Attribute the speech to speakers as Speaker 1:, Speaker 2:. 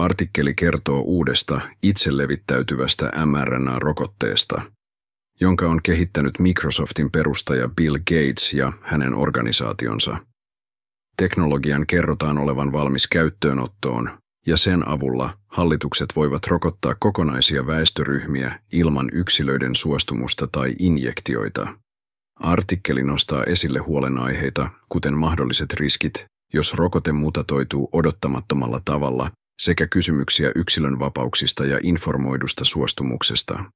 Speaker 1: Artikkeli kertoo uudesta itselevittäytyvästä mRNA-rokotteesta, jonka on kehittänyt Microsoftin perustaja Bill Gates ja hänen organisaationsa. Teknologian kerrotaan olevan valmis käyttöönottoon, ja sen avulla hallitukset voivat rokottaa kokonaisia väestöryhmiä ilman yksilöiden suostumusta tai injektioita. Artikkeli nostaa esille huolenaiheita, kuten mahdolliset riskit, jos rokote mutatoituu odottamattomalla tavalla, sekä kysymyksiä yksilön vapauksista ja informoidusta suostumuksesta.